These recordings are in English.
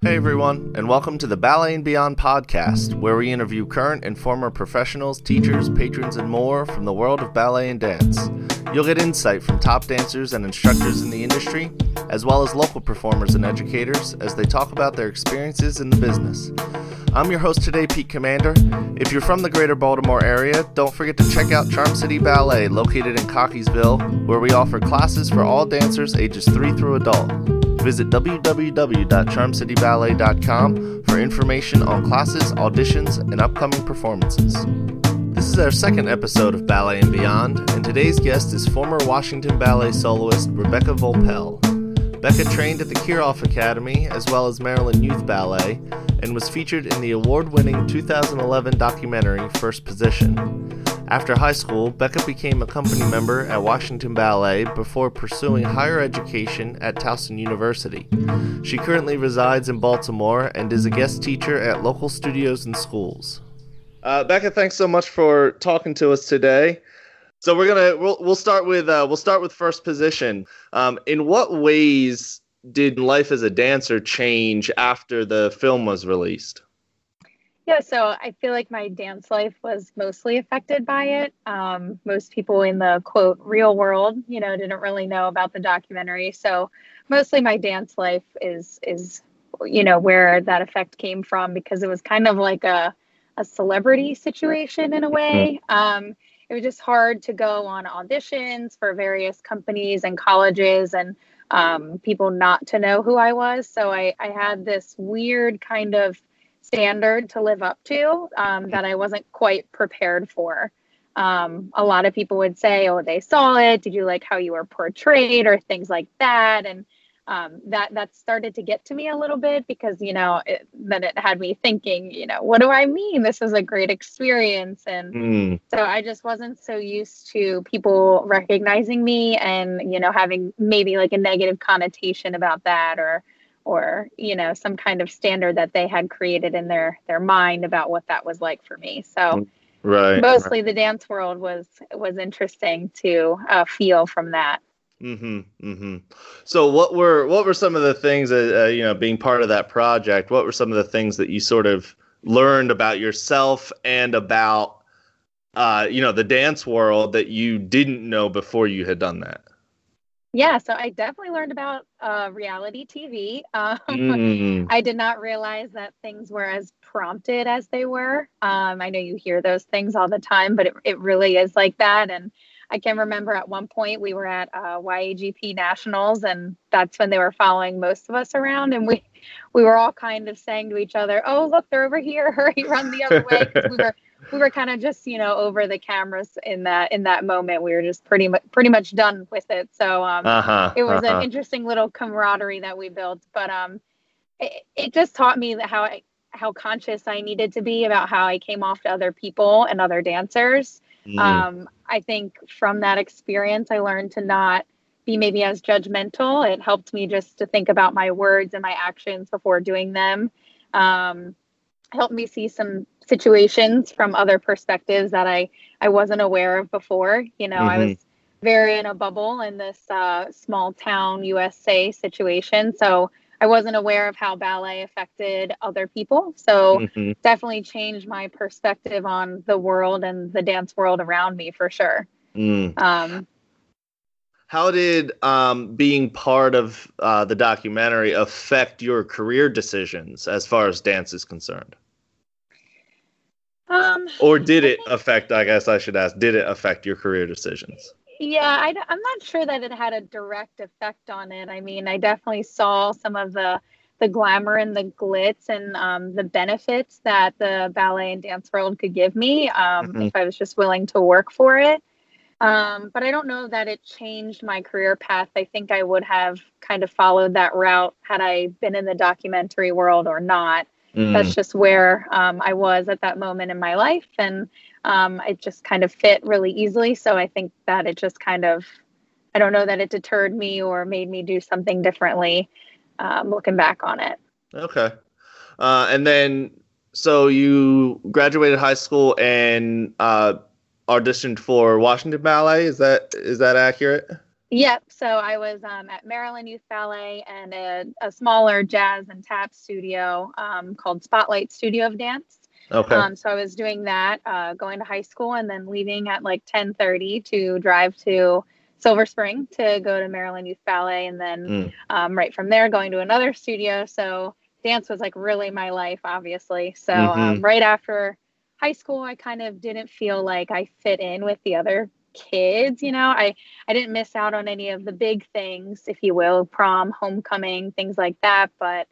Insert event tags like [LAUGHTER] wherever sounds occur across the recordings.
Hey everyone, and welcome to the Ballet and Beyond podcast, where we interview current and former professionals, teachers, patrons, and more from the world of ballet and dance. You'll get insight from top dancers and instructors in the industry, as well as local performers and educators as they talk about their experiences in the business. I'm your host today, Pete Commander. If you're from the greater Baltimore area, don't forget to check out Charm City Ballet, located in Cockeysville, where we offer classes for all dancers ages 3 through adult. Visit www.charmcityballet.com for information on classes, auditions, and upcoming performances. This is our second episode of Ballet and Beyond, and today's guest is former Washington Ballet soloist Rebecca Volpel. Becca trained at the Kirov Academy as well as Maryland Youth Ballet and was featured in the award winning 2011 documentary First Position. After high school, Becca became a company member at Washington Ballet before pursuing higher education at Towson University. She currently resides in Baltimore and is a guest teacher at local studios and schools. Uh, Becca, thanks so much for talking to us today. So we're gonna we'll we'll start with uh, we'll start with first position. Um, in what ways did life as a dancer change after the film was released? Yeah, so I feel like my dance life was mostly affected by it. Um, most people in the quote real world, you know, didn't really know about the documentary. So mostly my dance life is is you know where that effect came from because it was kind of like a a celebrity situation in a way. Mm-hmm. Um, it was just hard to go on auditions for various companies and colleges and um, people not to know who I was. So I, I had this weird kind of standard to live up to um, that I wasn't quite prepared for. Um, a lot of people would say, "Oh, they saw it. Did you like how you were portrayed, or things like that?" And um, that that started to get to me a little bit because you know it, then it had me thinking, you know, what do I mean? This is a great experience, and mm. so I just wasn't so used to people recognizing me and you know having maybe like a negative connotation about that or or you know some kind of standard that they had created in their their mind about what that was like for me. So right mostly right. the dance world was was interesting to uh, feel from that. Mm-hmm mm-hmm. So what were what were some of the things that uh, you know being part of that project what were some of the things that you sort of learned about yourself and about uh you know the dance world that you didn't know before you had done that yeah, so I definitely learned about uh, reality TV. [LAUGHS] Um, mm. I did not realize that things were as prompted as they were. Um, I know you hear those things all the time, but it, it really is like that. And I can remember at one point we were at uh, YAGP Nationals, and that's when they were following most of us around, and we we were all kind of saying to each other, "Oh, look, they're over here! [LAUGHS] Hurry, run the other way!" we [LAUGHS] were we were kind of just you know over the cameras in that in that moment. We were just pretty much pretty much done with it. So um uh-huh, it was uh-huh. an interesting little camaraderie that we built. But um it, it just taught me that how I, how conscious I needed to be about how I came off to other people and other dancers. Mm. um I think from that experience I learned to not be maybe as judgmental. It helped me just to think about my words and my actions before doing them. Um helped me see some situations from other perspectives that I I wasn't aware of before. You know, mm-hmm. I was very in a bubble in this uh, small town USA situation, so I wasn't aware of how ballet affected other people. So mm-hmm. definitely changed my perspective on the world and the dance world around me for sure. Mm. Um, how did um, being part of uh, the documentary affect your career decisions as far as dance is concerned? Um, or did it affect? I guess I should ask. Did it affect your career decisions? Yeah, I, am not sure that it had a direct effect on it. I mean, I definitely saw some of the the glamour and the glitz and um, the benefits that the ballet and dance world could give me um, mm-hmm. if I was just willing to work for it. Um, but I don't know that it changed my career path. I think I would have kind of followed that route had I been in the documentary world or not. Mm. That's just where um, I was at that moment in my life. And um, it just kind of fit really easily. So I think that it just kind of, I don't know that it deterred me or made me do something differently um, looking back on it. Okay. Uh, and then, so you graduated high school and uh, auditioned for Washington Ballet. Is that is that accurate? Yep. So I was um, at Maryland Youth Ballet and a, a, smaller jazz and tap studio um, called Spotlight Studio of Dance. Okay. Um, so I was doing that, uh, going to high school, and then leaving at like 10:30 to drive to Silver Spring to go to Maryland Youth Ballet, and then mm. um, right from there going to another studio. So dance was like really my life, obviously. So um, mm-hmm. um, right after high school, I kind of didn't feel like I fit in with the other kids. You know, I I didn't miss out on any of the big things, if you will, prom, homecoming, things like that, but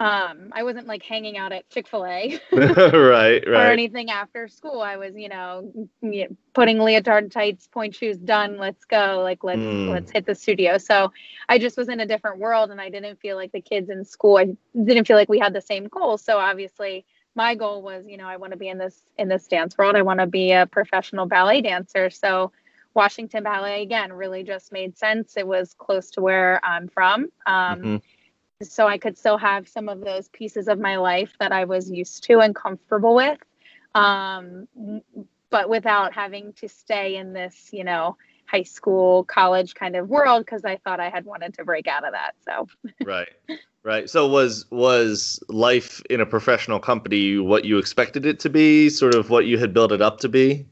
um, I wasn't like hanging out at Chick Fil A, right, [LAUGHS] [LAUGHS] right, or anything after school. I was, you know, putting leotard tights, pointe shoes, done. Let's go. Like let's mm. let's hit the studio. So I just was in a different world, and I didn't feel like the kids in school. I didn't feel like we had the same goals. So obviously, my goal was, you know, I want to be in this in this dance world. I want to be a professional ballet dancer. So Washington Ballet again really just made sense. It was close to where I'm from. Um, mm-hmm so I could still have some of those pieces of my life that I was used to and comfortable with, um, but without having to stay in this, you know, high school, college kind of world because I thought I had wanted to break out of that. So right, [LAUGHS] right. So was was life in a professional company what you expected it to be? Sort of what you had built it up to be?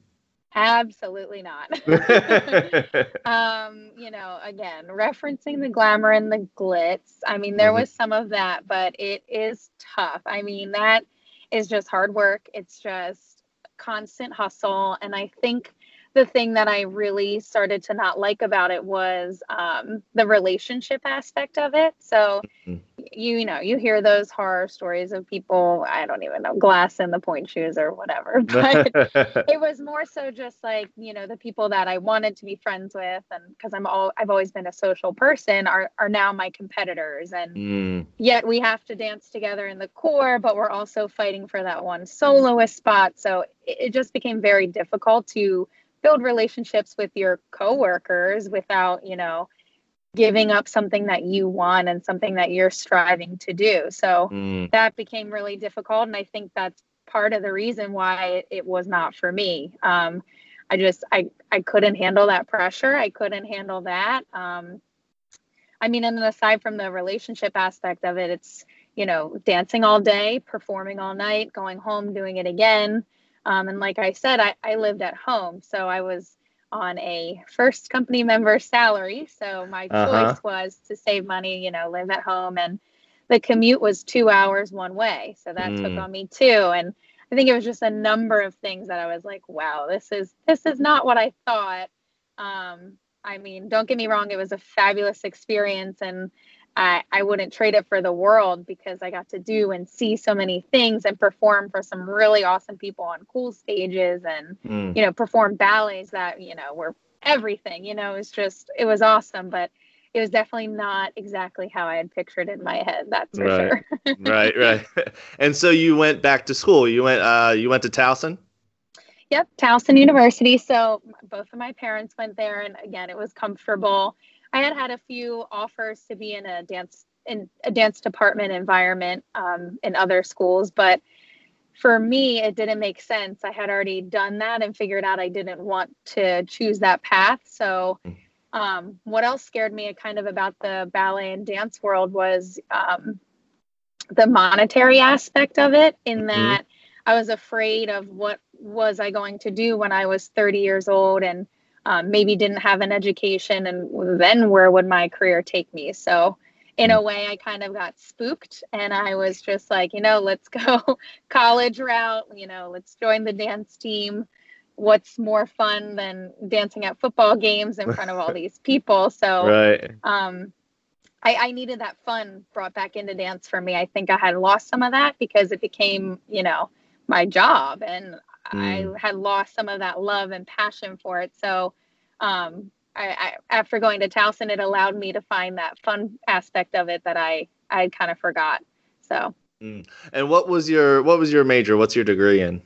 Absolutely not. [LAUGHS] um, you know, again, referencing the glamour and the glitz. I mean, there mm-hmm. was some of that, but it is tough. I mean, that is just hard work. It's just constant hustle. And I think the thing that I really started to not like about it was um, the relationship aspect of it. So, mm-hmm. You, you know, you hear those horror stories of people, I don't even know, glass in the pointe shoes or whatever. [LAUGHS] But [LAUGHS] it was more so just like, you know, the people that I wanted to be friends with and because I'm all I've always been a social person are are now my competitors. And mm. yet we have to dance together in the corps, but we're also fighting for that one soloist spot. So it, it just became very difficult to build relationships with your coworkers without, you know, giving up something that you want and something that you're striving to do. So mm. that became really difficult. And I think that's part of the reason why it, it was not for me. Um, I just, I, I couldn't handle that pressure. I couldn't handle that. Um, I mean, and aside from the relationship aspect of it, it's, you know, dancing all day, performing all night, going home, doing it again. Um, and like I said, I, I lived at home. So I was on a first company member salary. So my uh-huh. choice was to save money, you know, live at home. And the commute was two hours one way. So that mm. took on me too. And I think it was just a number of things that I was like, wow, this is this is not what I thought. Um, I mean, don't get me wrong, it was a fabulous experience and I, I wouldn't trade it for the world because I got to do and see so many things and perform for some really awesome people on cool stages and, mm. you know, perform ballets that, you know, were everything, you know, it was just, it was awesome. But it was definitely not exactly how I had pictured it in my head. That's for right. sure. [LAUGHS] right, right. [LAUGHS] And so you went back to school. You went, uh, you went to Towson. Yep, Towson University. So both of my parents went there, and again, it was comfortable. I had had a few offers to be in a dance in a dance department environment um, in other schools, but for me, it didn't make sense. I had already done that and figured out I didn't want to choose that path. So, um, what else scared me kind of about the ballet and dance world was um, the monetary aspect of it, in mm-hmm. that I was afraid of what was I going to do when I was 30 years old and um, maybe didn't have an education and then where would my career take me so in a mm. way i kind of got spooked and i was just like you know let's [LAUGHS] go college route you know let's join the dance team what's more fun than dancing at football games in front of all [LAUGHS] these people so right. um I, I needed that fun brought back into dance for me. I think I had lost some of that because it became, you know, my job and mm. I had lost some of that love and passion for it. So um, I, I, after going to Towson, it allowed me to find that fun aspect of it that I I kind of forgot. So. Mm. And what was your what was your major? What's your degree in?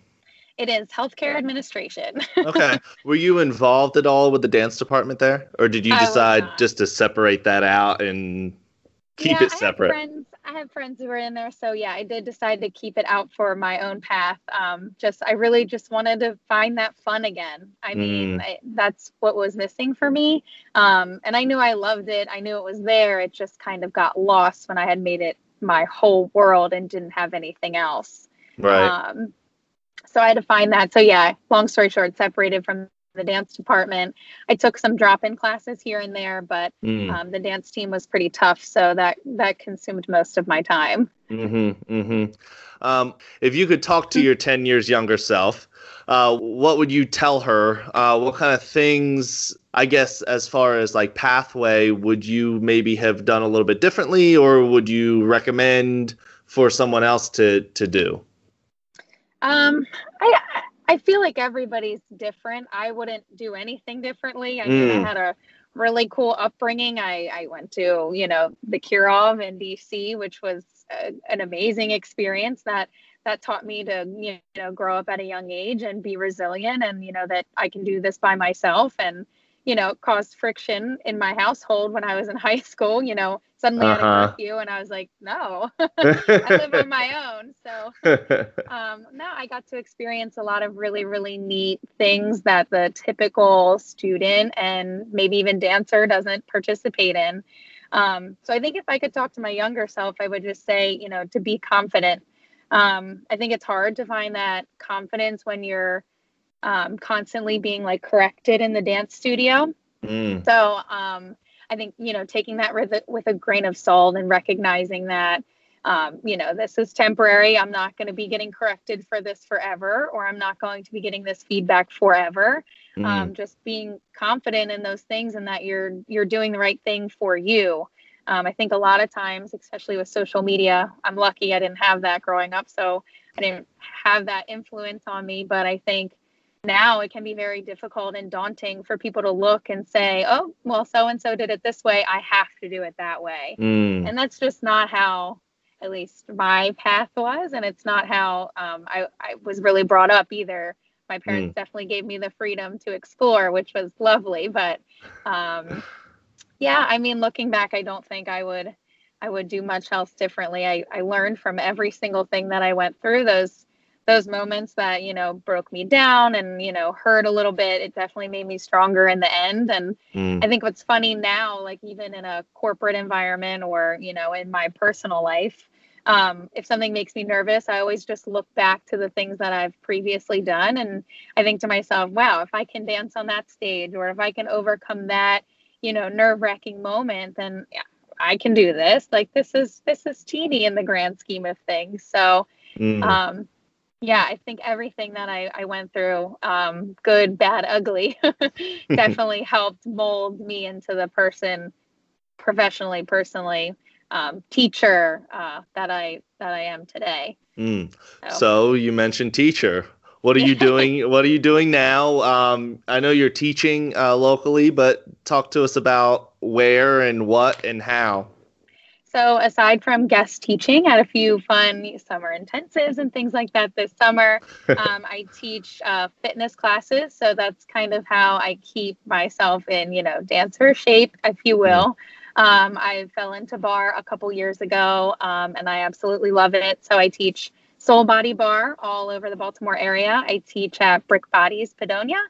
It is healthcare administration. okay. [LAUGHS] Were you involved at all with the dance department there, or did you decide just to separate that out and keep yeah, it separate. I have, friends, I have friends who are in there, so yeah, I did decide to keep it out for my own path. Um, just I really just wanted to find that fun again. I mean, mm. I, that's what was missing for me. Um, and I knew I loved it. I knew it was there. It just kind of got lost when I had made it my whole world and didn't have anything else. Right. Um, so I had to find that. So yeah, long story short, separated from the dance department. I took some drop-in classes here and there, but mm. um, the dance team was pretty tough, so that that consumed most of my time. Mm-hmm. Mm-hmm. Um, if you could talk to your ten years younger self, uh, what would you tell her? Uh, what kind of things, I guess, as far as like pathway, would you maybe have done a little bit differently, or would you recommend for someone else to to do? Um, I I feel like everybody's different. I wouldn't do anything differently. I mean, mm. I had a really cool upbringing. I, I went to, you know, the Kirov in DC, which was a, an amazing experience that that taught me to, you know, grow up at a young age and be resilient and, you know, that I can do this by myself and, you know, caused friction in my household when I was in [LAUGHS] high school, you know, suddenly uh-huh. had a curfew and I was like, no, [LAUGHS] I live on my [LAUGHS] own. So, um, no, I got to experience a lot of really, really neat things that the typical student and maybe even dancer doesn't participate in. Um, so I think if I could talk to my younger self, I would just say, you know, to be confident. Um, I think it's hard to find that confidence when you're um, constantly being like corrected in the dance studio. Mm. So um, I think you know taking that with a, grain of salt and recognizing that um, you know this is temporary. I'm not going to be getting corrected for this forever, or I'm not going to be getting this feedback forever. Mm. Um, just being confident in those things and that you're you're doing the right thing for you. Um, I think a lot of times, especially with social media, I'm lucky I didn't have that growing up, so I didn't have that influence on me. But I think now it can be very difficult and daunting for people to look and say, oh, well, so and so did it this way. I have to do it that way. Mm. And that's just not how, at least, my path was. And it's not how um, I, I was really brought up either. My parents mm. definitely gave me the freedom to explore, which was lovely. But um, yeah, I mean, looking back, I don't think I would. I would do much else differently. I, I learned from every single thing that I went through. Those those moments that you know broke me down and you know hurt a little bit it definitely made me stronger in the end and mm. i think what's funny now like even in a corporate environment or you know in my personal life um, if something makes me nervous i always just look back to the things that i've previously done and i think to myself wow if i can dance on that stage or if i can overcome that you know nerve-wracking moment then yeah, i can do this like this is this is teeny in the grand scheme of things so mm. um, yeah i think everything that i, I went through um, good bad ugly [LAUGHS] [LAUGHS] definitely helped mold me into the person professionally personally um, teacher uh, that i that i am today mm. so. so. you mentioned teacher what are you [LAUGHS] doing what are you doing now um, i know you're teaching uh, locally but talk to us about where and what and how so, aside from guest teaching at a few fun summer intensives and things like that this summer, [LAUGHS] um, I teach uh, fitness classes. So, that's kind of how I keep myself in, you know, dancer shape, if you will. Um, I fell into barre a couple years ago um, and I absolutely love it. So, I teach Soul Body Barre all over the Baltimore area. I teach at Brick Bodies, Padonia.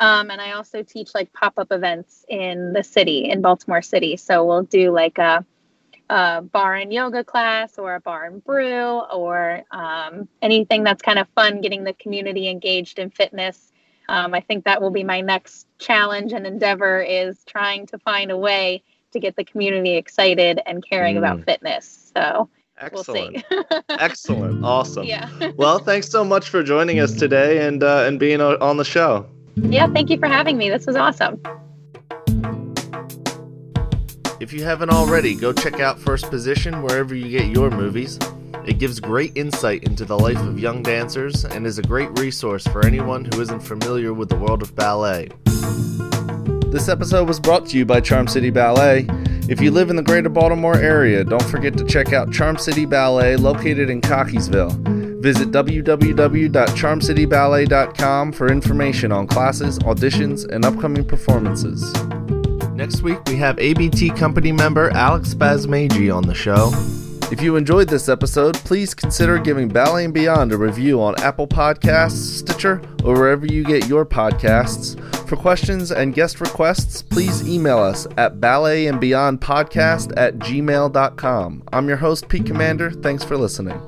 Um, and I also teach like pop up events in the city, in Baltimore City. So, we'll do like a a barre and yoga class or a barre and brew or um, anything that's kind of fun, getting the community engaged in fitness. Um, I think that will be my next challenge and endeavor is trying to find a way to get the community excited and caring mm. about fitness. So Excellent. We'll [LAUGHS] Excellent. Awesome. Yeah. [LAUGHS] well, thanks so much for joining us today and uh, and being on the show. Yeah, thank you for having me. This was awesome. If you haven't already, go check out First Position wherever you get your movies. It gives great insight into the life of young dancers and is a great resource for anyone who isn't familiar with the world of ballet. This episode was brought to you by Charm City Ballet. If you live in the greater Baltimore area, don't forget to check out Charm City Ballet located in Cockeysville. Visit www.charmcityballet.com for information on classes, auditions, and upcoming performances. Next week, we have ABT company member Alex Basmagy on the show. If you enjoyed this episode, please consider giving Ballet and Beyond a review on Apple Podcasts, Stitcher, or wherever you get your podcasts. For questions and guest requests, please email us at balletandbeyondpodcast at gmail.com. I'm your host, Pete Commander. Thanks for listening.